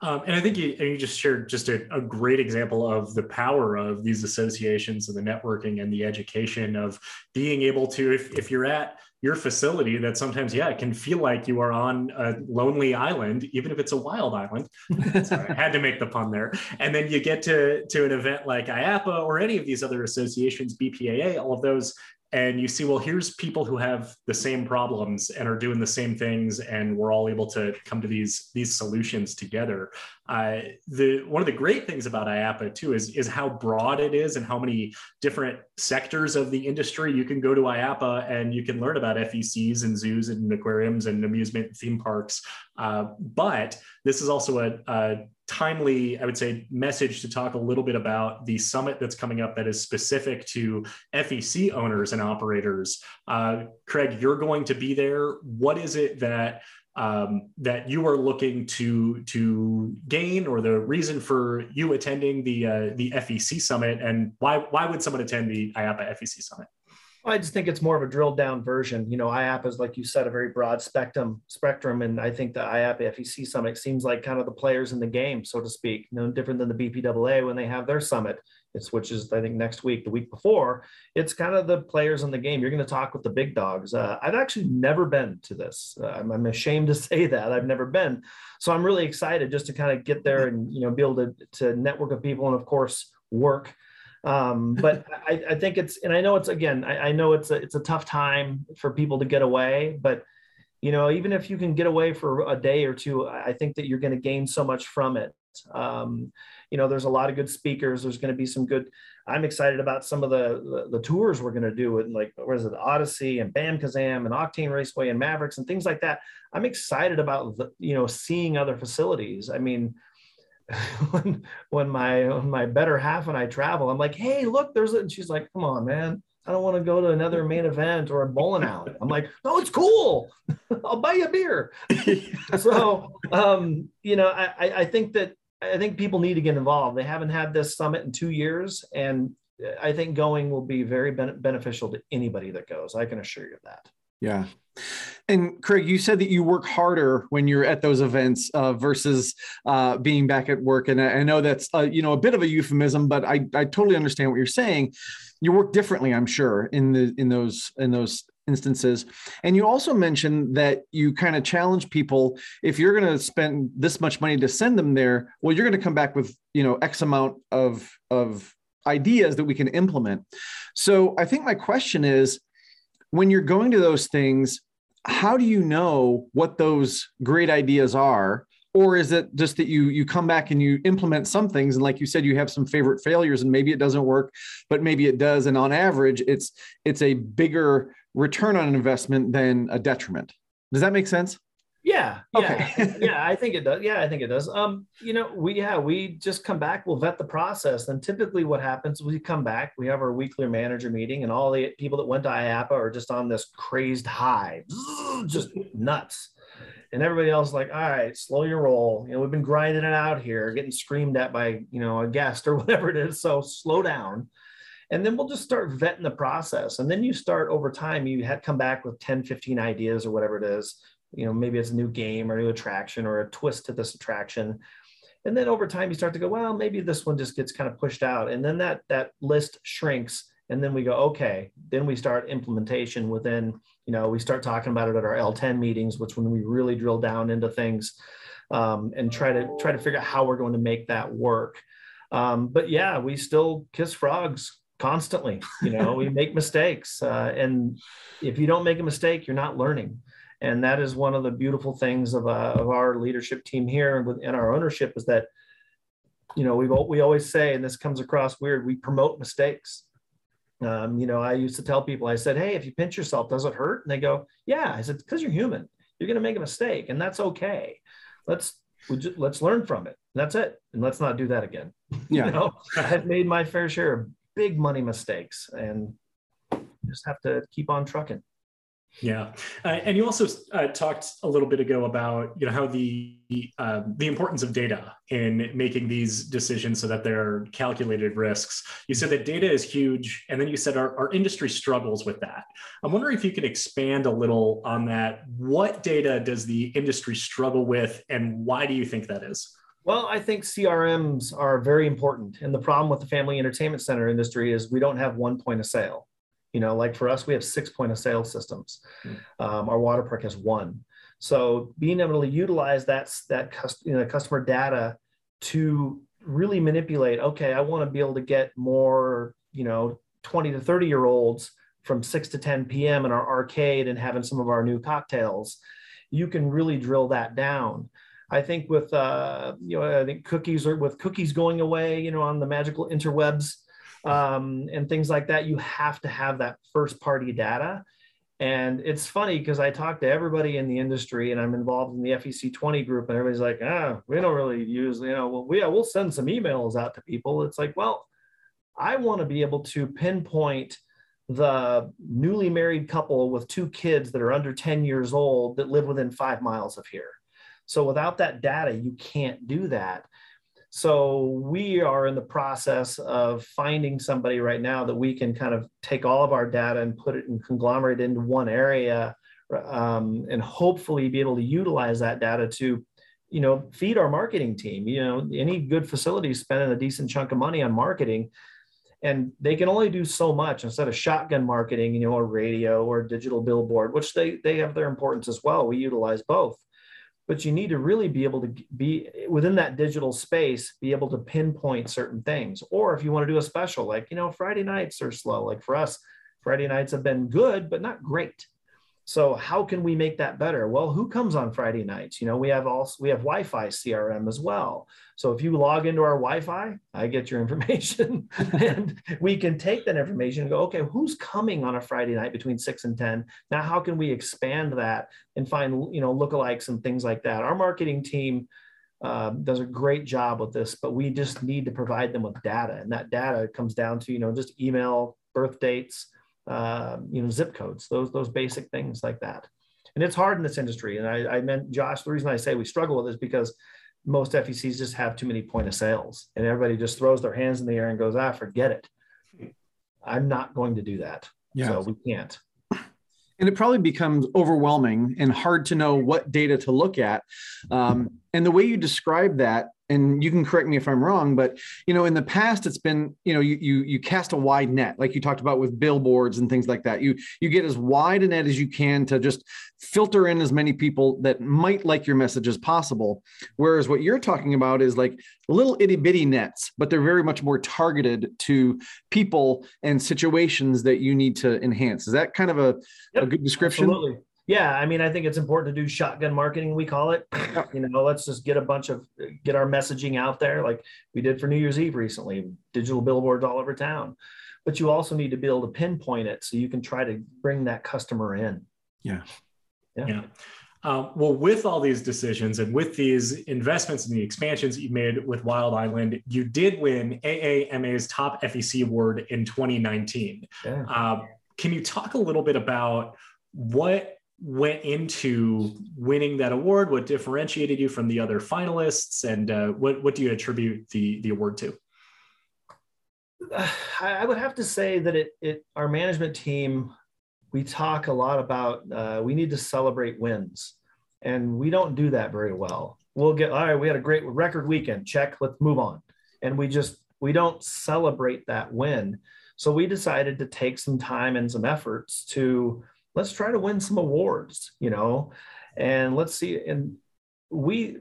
Um, and I think you, you just shared just a, a, great example of the power of these associations and the networking and the education of being able to, if, if you're at your facility that sometimes, yeah, it can feel like you are on a lonely island, even if it's a wild island. Sorry, I had to make the pun there. And then you get to, to an event like IAAPA or any of these other associations, BPAA, all of those, and you see well here's people who have the same problems and are doing the same things and we're all able to come to these these solutions together. Uh, the one of the great things about IAAPA too is is how broad it is and how many different sectors of the industry you can go to IAAPA and you can learn about FECs and zoos and aquariums and amusement theme parks. Uh, but this is also a, a timely, I would say, message to talk a little bit about the summit that's coming up that is specific to FEC owners and operators. Uh, Craig, you're going to be there. What is it that um, that you are looking to to gain, or the reason for you attending the uh, the FEC summit, and why why would someone attend the IAAPA FEC summit? I just think it's more of a drilled down version. You know, IAAPA is like you said, a very broad spectrum spectrum, and I think the IAAPA FEC summit seems like kind of the players in the game, so to speak. No different than the BPAA when they have their summit. It's which is I think next week, the week before. It's kind of the players in the game. You're going to talk with the big dogs. Uh, I've actually never been to this. Uh, I'm, I'm ashamed to say that I've never been. So I'm really excited just to kind of get there and you know be able to to network with people and of course work um, but I, I, think it's, and I know it's again, I, I, know it's a, it's a tough time for people to get away, but you know, even if you can get away for a day or two, I think that you're going to gain so much from it. Um, you know, there's a lot of good speakers. There's going to be some good. I'm excited about some of the the, the tours we're going to do with like what is it, OdySea and Bam Kazam and Octane Raceway and Mavrix and things like that. I'm excited about the, you know seeing other facilities. I mean, when when my when my better half and I travel, I'm like, hey, look, there's it. And she's like, come on, man. I don't want to go to another main event or a bowling alley. I'm like, no, it's cool. I'll buy you a beer. so, um, you know, I, I think that I think people need to get involved. They haven't had this summit in two years, and I think going will be very ben- beneficial to anybody that goes. I can assure you of that. Yeah. And Craig, you said that you work harder when you're at those events uh, versus uh, being back at work, and I, I know that's uh, you know a bit of a euphemism, but I, I totally understand what you're saying. You work differently, I'm sure, in the in those in those instances. And you also mentioned that you kind of challenge people if you're going to spend this much money to send them there, well, you're going to come back with you know X amount of of ideas that we can implement. So I think my question is when you're going to those things, how do you know what those great ideas are? Or is it just that you you come back and you implement some things and like you said you have some favorite failures and maybe it doesn't work but maybe it does and on average it's it's a bigger return on investment than a detriment. Does that make sense? Yeah. Yeah. Okay. yeah. I think it does. Yeah. I think it does. Um, you know, we, yeah, we just come back, we'll vet the process. And typically what happens, we come back, we have our weekly manager meeting and all the people that went to IAAPA are just on this crazed high, just nuts. And everybody else is like, all right, slow your roll. You know, we've been grinding it out here, getting screamed at by, you know, a guest or whatever it is. So slow down. And then we'll just start vetting the process. And then you start over time, you had come back with 10, 15 ideas or whatever it is you know maybe it's a new game or a new attraction or a twist to this attraction. And then over time you start to go well maybe this one just gets kind of pushed out. And then that that list shrinks. And then we go okay then we start implementation within you know we start talking about it at our l10 meetings which when we really drill down into things um, and try to try to figure out how we're going to make that work. Um, but yeah we still kiss frogs constantly. You know we make mistakes. Uh, and if you don't make a mistake you're not learning and that is one of the beautiful things of, uh, of our leadership team here and within our ownership is that you know we we always say and this comes across weird we promote mistakes. Um, you know i used to tell people i said hey if you pinch yourself does it hurt? And they go yeah. I said because you're human. You're going to make a mistake and that's okay. Let's just, let's learn from it. That's it. And let's not do that again. Yeah. you know i've made my fair share of big money mistakes and just have to keep on trucking yeah, uh, and you also uh, talked a little bit ago about you know how the uh, the importance of data in making these decisions so that they're calculated risks. You said that data is huge, and then you said our, our industry struggles with that. I'm wondering if you could expand a little on that. What data does the industry struggle with, and why do you think that is? Well, I think CRMs are very important, and the problem with the family entertainment center industry is we don't have one point of sale you know, like for us, we have six point of sale systems. Mm. Um, our water park has one. So being able to utilize that that you know, customer data to really manipulate. Okay, I want to be able to get more, you know, 20 to 30 year olds from 6 to 10 p.m. in our arcade and having some of our new cocktails. You can really drill that down. I think with uh, you know, I think cookies are with cookies going away, you know, on the magical interwebs um, and things like that, you have to have that first party data. And it's funny because I talk to everybody in the industry and I'm involved in the FEC 20 group and everybody's like, ah, we don't really use, you know, well, we, yeah, we'll send some emails out to people. It's like, well, I want to be able to pinpoint the newly married couple with two kids that are under 10 years old that live within five miles of here. So without that data, you can't do that. So we are in the process of finding somebody right now that we can kind of take all of our data and put it and conglomerate into one area um, and hopefully be able to utilize that data to you know feed our marketing team. You know any good facility is spending a decent chunk of money on marketing and they can only do so much instead of shotgun marketing you know or radio or digital billboard which they they have their importance as well. We utilize both but you need to really be able to be within that digital space be able to pinpoint certain things. Or if you want to do a special like you know friday nights are slow. Like for us friday nights have been good but not great so how can we make that better? Well, who comes on Friday nights? You know, we have also we have Wi-Fi CRM as well. So if you log into our Wi-Fi, I get your information, and we can take that information and go, okay, who's coming on a Friday night between six and ten? Now, how can we expand that and find you know lookalikes and things like that? Our marketing team. Uh, does a great job with this, but we just need to provide them with data, and that data comes down to you know just email, birth dates, uh, you know, zip codes, those those basic things like that. And it's hard in this industry. And I, I meant, Josh, the reason I say we struggle with is because most FECs just have too many point of sales, and everybody just throws their hands in the air and goes, "Ah, forget it. I'm not going to do that." Yeah. So we can't. And it probably becomes overwhelming and hard to know what data to look at. Um, and the way you describe that and you can correct me if I'm wrong, but you know, in the past, it's been you know you you you cast a wide net, like you talked about with billboards and things like that. You you get as wide a net as you can to just filter in as many people that might like your message as possible. Whereas what you're talking about is like little itty bitty nets, but they're very much more targeted to people and situations that you need to enhance. Is that kind of a, yep, a good description? Absolutely yeah i mean i think it's important to do shotgun marketing we call it you know let's just get a bunch of get our messaging out there like we did for new year's eve recently digital billboards all over town but you also need to be able to pinpoint it so you can try to bring that customer in yeah yeah, yeah. Um, well, with all these decisions and with these investments and the expansions you made with Wild Island, you did win AAMA's Top FEC Award in 2019. Yeah. Uh, can you talk a little bit about what went into winning that award? What differentiated you from the other finalists, and uh, what what do you attribute the the award to? I would have to say that it it our management team we talk a lot about uh, we need to celebrate wins, and we don't do that very well. We'll get all right. We had a great record weekend. Check. Let's move on, and we just we don't celebrate that win. So we decided to take some time and some efforts to let's try to win some awards, you know, and let's see. And we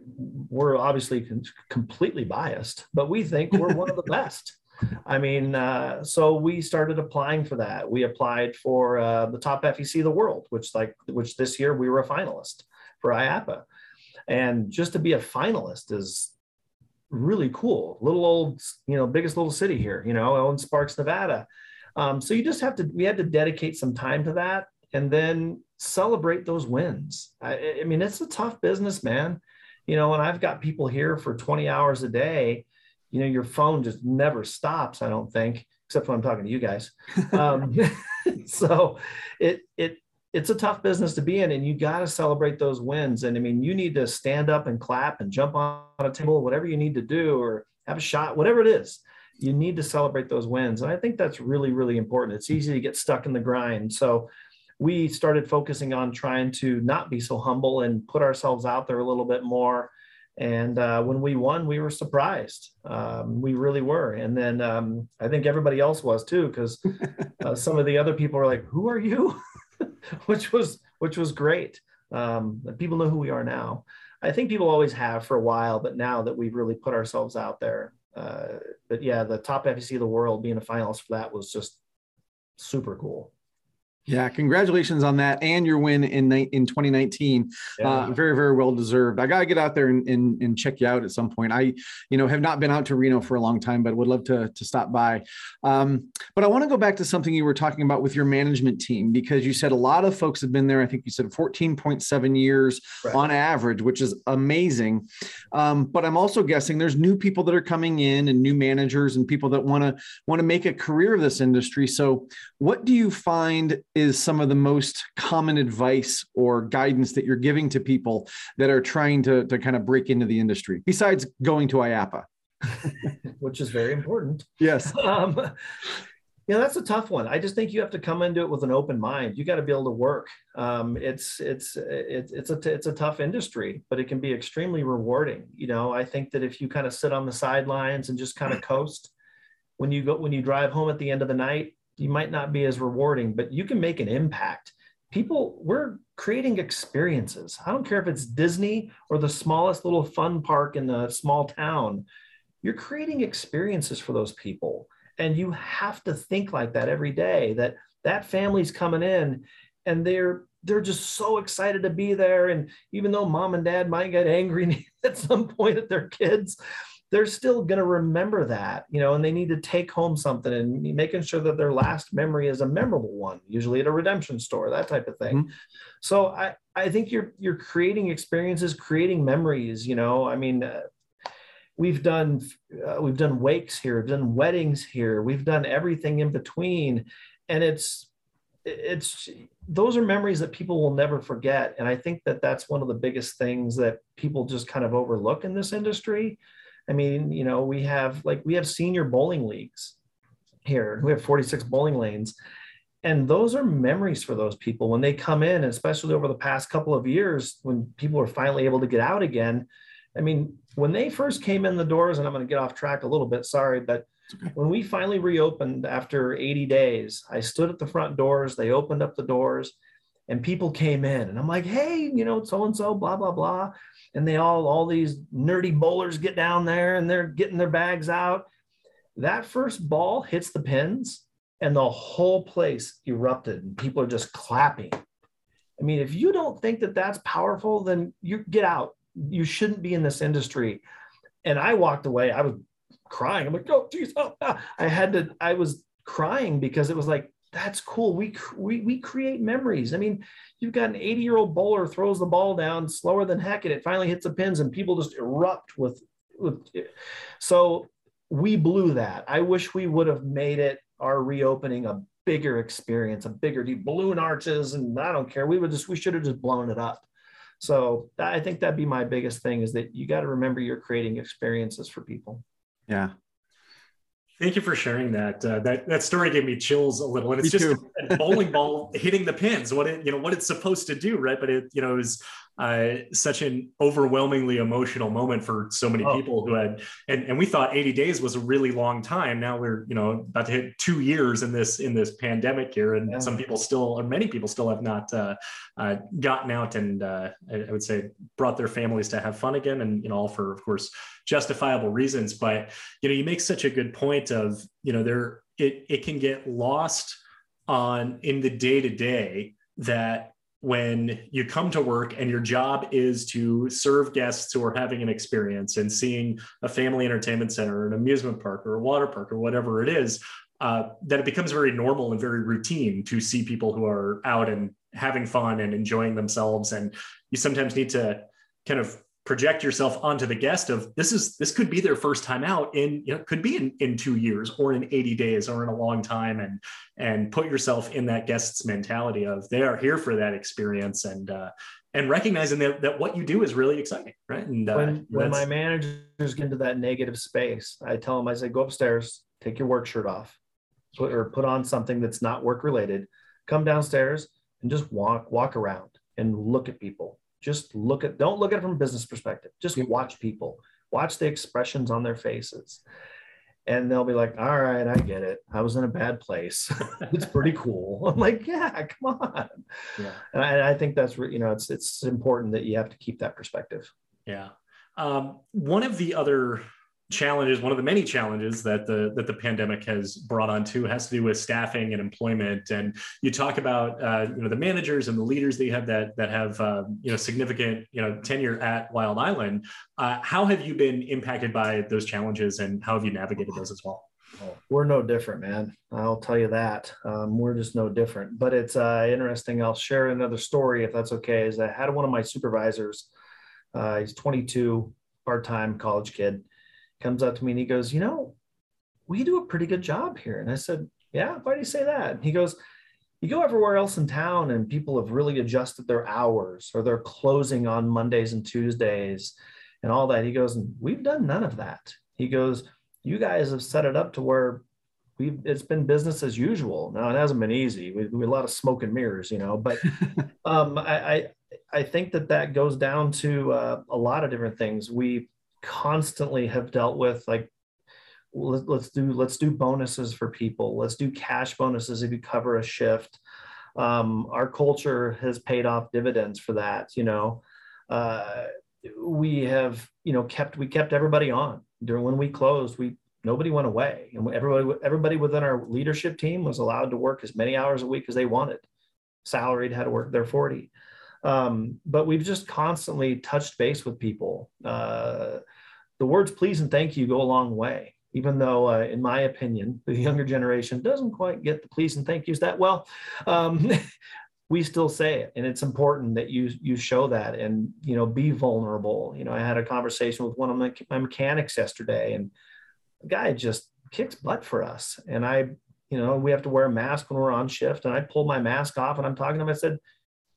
were obviously completely biased, but we think we're one of the best. I mean, uh, so we started applying for that. We applied for uh, the top FEC of the world, which like which this year we were a finalist for IAAPA, and just to be a finalist is really cool. Little old, you know, biggest little city here, you know, in Sparks, Nevada. Um, so you just have to. We had to dedicate some time to that, and then celebrate those wins. I, I, mean, it's a tough business, man. You know, and I've got people here for 20 hours a day. You know, your phone just never stops, I don't think, except when I'm talking to you guys. Um, so it, it, it's a tough business to be in and you got to celebrate those wins. And I mean, you need to stand up and clap and jump on a table, whatever you need to do, or have a shot, whatever it is you need to celebrate those wins. And I think that's really, really important. It's easy to get stuck in the grind. So we started focusing on trying to not be so humble and put ourselves out there a little bit more. And uh, when we won, we were surprised. Um, we really were. And then um, I think everybody else was too, because uh, some of the other people were like, "Who are you?" which was which was great. Um, people know who we are now. I think people always have for a while, but now that we've really put ourselves out there, uh, but yeah, the top FEC of the world being a finalist for that was just super cool. Yeah, congratulations on that and your win in in 2019. Yeah. Uh, very, very well deserved. I got to get out there and, and, and, check you out at some point. I, you know, have not been out to Reno for a long time, but would love to, to stop by. Um, but I want to go back to something you were talking about with your management team because you said a lot of folks have been there. I think you said 14.7 years right. on average, which is amazing. Um, but I'm also guessing there's new people that are coming in and new managers and people that want to want to make a career of this industry. So, what do you find? Is some of the most common advice or guidance that you're giving to people that are trying to, to kind of break into the industry besides going to IAAPA? Which is very important. Yes. Um, yeah, that's a tough one. I just think you have to come into it with an open mind. You got to be able to work. Um, it's it's it's it's a it's a tough industry, but it can be extremely rewarding. You know, I think that if you kind of sit on the sidelines and just kind of coast, when you go when you drive home at the end of the night, you might not be as rewarding, but you can make an impact. People, we're creating experiences. I don't care if it's Disney or the smallest little fun park in the small town. You're creating experiences for those people. And you have to think like that every day that that family's coming in and they're they're just so excited to be there and even though mom and dad might get angry at some point at their kids they're still going to remember that, you know, and they need to take home something and making sure that their last memory is a memorable one, usually at a redemption store, that type of thing. Mm-hmm. So I, I think you're, you're creating experiences, creating memories, you know, I mean, uh, we've done, uh, we've done wakes here, we've done weddings here, we've done everything in between. And it's, it's, those are memories that people will never forget. And I think that that's one of the biggest things that people just kind of overlook in this industry I mean, you know, we have like we have senior bowling leagues here. We have 46 bowling lanes. And those are memories for those people when they come in, especially over the past couple of years when people are finally able to get out again. I mean, when they first came in the doors, and I'm going to get off track a little bit, sorry, but when we finally reopened after 80 days, I stood at the front doors, they opened up the doors, and people came in, and I'm like, hey, you know, so and so, blah, blah, blah. And they all all these nerdy bowlers get down there and they're getting their bags out. That first ball hits the pins and the whole place erupted and people are just clapping. I mean if you don't think that that's powerful then you get out. You shouldn't be in this industry. And i walked away. I was crying. I'm like oh geez oh, ah. i had to i was crying because it was like that's cool. We, we, we create memories. I mean, you've got an 80 year old bowler throws the ball down slower than heck and it finally hits the pins and people just erupt with, with so we blew that. I wish we would have made it our reopening a bigger experience, a bigger deep balloon arches. And I don't care. We would just, we should have just blown it up. So I think that'd be my biggest thing is that you got to remember you're creating experiences for people. Yeah. Thank you for sharing that. Uh, that that story gave me chills a little, and it's me just a bowling ball hitting the pins. What it you know what it's supposed to do, right? But it you know is uh, such an overwhelmingly emotional moment for so many oh. people who had and, and we thought 80 days was a really long time now we're you know about to hit two years in this in this pandemic here and yeah. some people still or many people still have not uh, uh, gotten out and uh, I, I would say brought their families to have fun again and you know all for of course justifiable reasons but you know you make such a good point of you know there it, it can get lost on in the day to day that when you come to work and your job is to serve guests who are having an experience and seeing a family entertainment center, or an amusement park, or a water park, or whatever it is, uh, that it becomes very normal and very routine to see people who are out and having fun and enjoying themselves. And you sometimes need to kind of project yourself onto the guest of this is this could be their first time out in you know could be in, in two years or in 80 days or in a long time and and put yourself in that guest's mentality of they are here for that experience and uh and recognizing that, that what you do is really exciting right? And uh, when, when my managers get into that negative space i tell them i say go upstairs take your work shirt off put, or put on something that's not work related come downstairs and just walk walk around and look at people just look at don't look at it from a business perspective. Just watch people. Watch the expressions on their faces. And they'll be like all right i get it. I was in a bad place. It's pretty cool. I'm like yeah come on. Yeah. And I, I, think that's you know it's it's important that you have to keep that perspective. Yeah. Um, one of the other challenges, one of the many challenges that the that the pandemic has brought on too, has to do with staffing and employment. And you talk about uh, you know the managers and the leaders that you have that that have uh, you know significant you know tenure at Wild Island. Uh, how have you been impacted by those challenges, and how have you navigated those as well? We're no different, man. I'll tell you that. Um, we're just no different. But it's uh, interesting. I'll share another story if that's okay. Is I had one of my supervisors. Uh, he's 22, part-time college kid comes up to me and he goes, You know, we do a pretty good job here. And I said, Yeah, why do you say that? And he goes, You go everywhere else in town and people have really adjusted their hours or they're closing on Mondays and Tuesdays and all that. He goes, We've done none of that. He goes, You guys have set it up to where we've it's been business as usual. Now it hasn't been easy. We, we a lot of smoke and mirrors, you know, but um, I, I I think that that goes down to uh, a lot of different things. We constantly have dealt with like let, us do let's do bonuses for people. Let's do cash bonuses if you cover a shift. Um, our culture has paid off dividends for that you know? Uh, we have you know kept we kept everybody on. During when we closed we nobody went away. And everybody everybody within our leadership team was allowed to work as many hours a week as they wanted. Salaried had to work their 40 um, but we've just constantly touched base with people. Uh, the words please and thank you go a long way, even though, uh, in my opinion, the younger generation doesn't quite get the please and thank yous that well. Um, we still say it and it's important that you you show that and you know be vulnerable you know i had a conversation with one of my, my mechanics yesterday and the guy just kicks butt for us and i you know we have to wear a mask when we're on shift and i pulled my mask off and i'm talking to him i said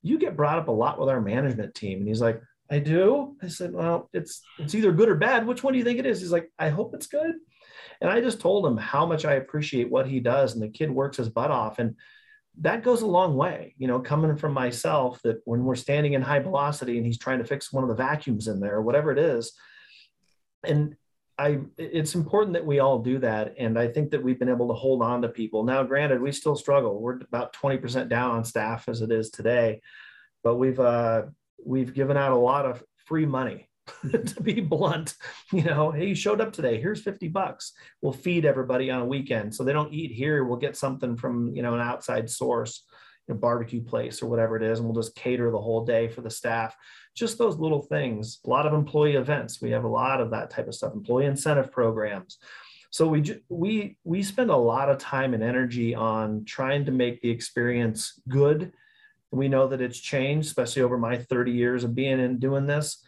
you get brought up a lot with our management team. And he's like, I do. I said, well, it's it's either good or bad. Which one do you think it is? He's like, I hope it's good. And I just told him how much I appreciate what he does. And the kid works his butt off. And that goes a long way, you know, coming from myself that when we're standing in high velocity and he's trying to fix one of the vacuums in there, or whatever it is. And I it's important that we all do that. And I think that we've been able to hold on to people. Now, granted, we still struggle. We're about 20% down on staff as it is today, but we've uh, we've given out a lot of free money to be blunt. You know, hey, you showed up today. Here's 50 bucks. We'll feed everybody on a weekend. So they don't eat here. We'll get something from, you know, an outside source barbecue place or whatever it is, and we'll just cater the whole day for the staff. Just those little things. A lot of employee events. We have a lot of that type of stuff. Employee incentive programs. So we we we spend a lot of time and energy on trying to make the experience good. We know that it's changed, especially over my 30 years of being in doing this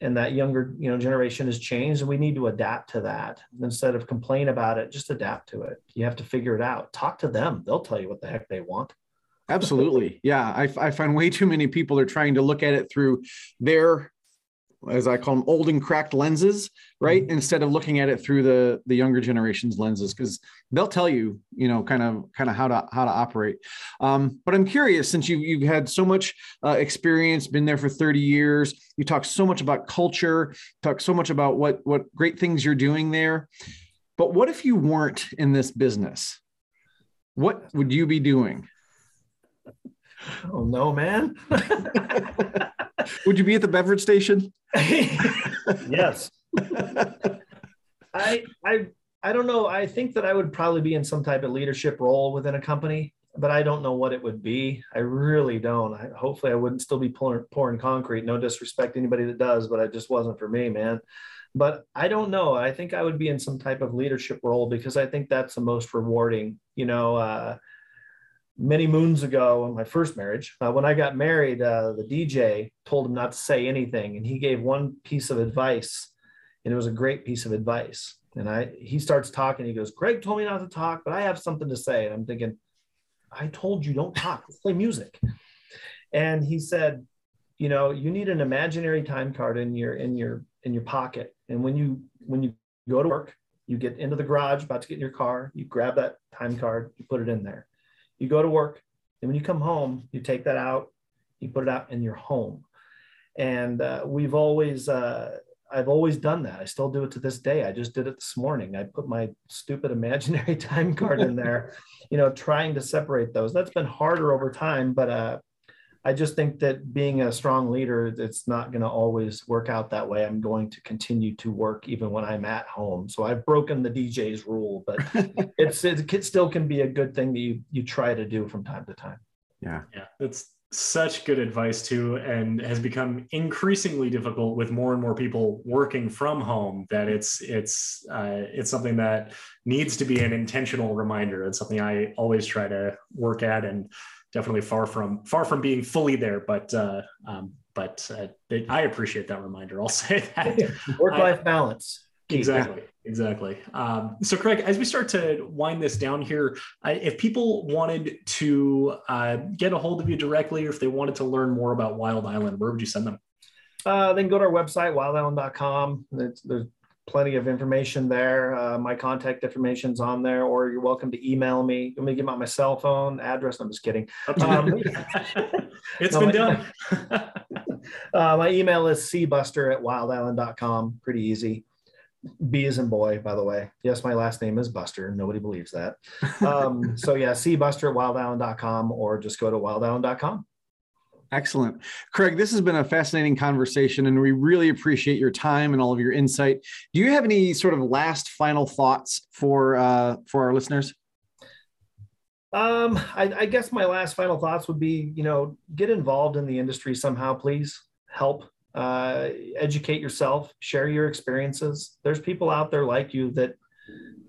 and that younger you know generation has changed and we need to adapt to that instead of complain about it just adapt to it you have to figure it out talk to them they'll tell you what the heck they want Absolutely. Yeah. I, I find way too many people are trying to look at it through their, as I call them, old and cracked lenses, right? Mm-hmm. Instead of looking at it through the the younger generation's lenses, because they'll tell you, you know, kind of kind of how to how to operate. Um, but I'm curious, since you you've had so much uh, experience, been there for 30 years, you talk so much about culture, talk so much about what what great things you're doing there. But what if you weren't in this business? What would you be doing? Oh no, man. Would you be at the beverage station? yes. I I I don't know. I think that I would probably be in some type of leadership role within a company, but I don't know what it would be. I really don't. I, hopefully, I wouldn't still be pouring, pouring concrete. No disrespect to anybody that does, but it just wasn't for me, man. But I don't know. I think I would be in some type of leadership role because I think that's the most rewarding. You know, uh, many moons ago in my first marriage uh, when i got married uh, the dj told him not to say anything and he gave one piece of advice and it was a great piece of advice. And i he starts talking he goes Craig told me not to talk but i have something to say. And i'm thinking i told you don't talk let's play music. And he said you know you need an imaginary time card in your in your in your pocket and when you when you go to work you get into the garage about to get in your car you grab that time card you put it in there you go to work, and when you come home, you take that out, you put it out in your home. And uh, we've always, uh, I've always done that. I still do it to this day. I just did it this morning. I put my stupid imaginary time card in there, you know, trying to separate those. That's been harder over time, but uh, I just think that being a strong leader, it's not going to always work out that way. I'm going to continue to work even when I'm at home. So I've broken the DJ's rule, but it's it still can be a good thing that you you try to do from time to time. Yeah, yeah, that's such good advice too, and has become increasingly difficult with more and more people working from home. That it's it's uh, it's something that needs to be an intentional reminder. It's something I always try to work at and definitely far from far from being fully there, but uh, um, but uh, it, I appreciate that reminder. I'll say that work life balance. Exactly, exactly. Um, so, Craig, as we start to wind this down here, if people wanted to uh, get a hold of you directly, or if they wanted to learn more about Wild Island, where would you send them? Uh, then go to our website, wildisland.com. There's, there's plenty of information there. Uh, my contact information's on there, or you're welcome to email me. Let me give out my cell phone address. I'm just kidding. Um, it's no, been done. uh, my email is cbuster at wildisland.com. Pretty easy. B is in boy, by the way. Yes, my last name is Buster. Nobody believes that. Um, so yeah, cbuster at wildisland.com or just go to wildisland.com. Excellent. Craig, this has been a fascinating conversation, and we really appreciate your time and all of your insight. Do you have any sort of last final thoughts for uh, for our listeners? Um, I, I guess my last final thoughts would be, you know, get involved in the industry somehow, please. Help, uh, educate yourself, share your experiences. There's people out there like you that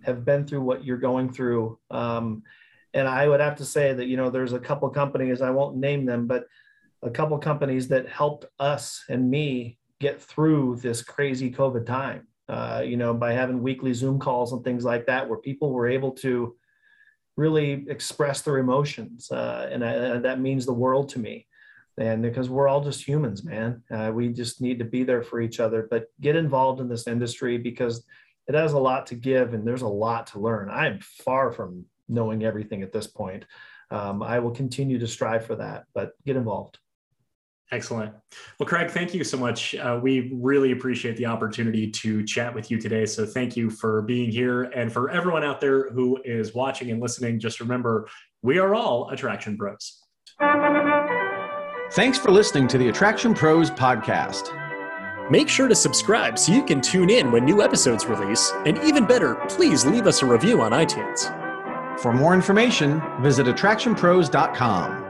have been through what you're going through. Um, and I would have to say that, you know, there's a couple companies, I won't name them, but a couple companies that helped us and me get through this crazy COVID time. Uh, you know, by having weekly Zoom calls and things like that, where people were able to really express their emotions, uh, and, I, and, that means the world to me. And because we're all just humans, man, uh, we just need to be there for each other. But get involved in this industry because it has a lot to give, and there's a lot to learn. I'm far from knowing everything at this point. Um, I will continue to strive for that, but get involved. Excellent. Well, Craig, thank you so much. Uh, we really appreciate the opportunity to chat with you today. So, thank you for being here. And for everyone out there who is watching and listening, just remember we are all Attraction Pros. Thanks for listening to the Attraction Pros podcast. Make sure to subscribe so you can tune in when new episodes release. And even better, please leave us a review on iTunes. For more information, visit attractionpros.com.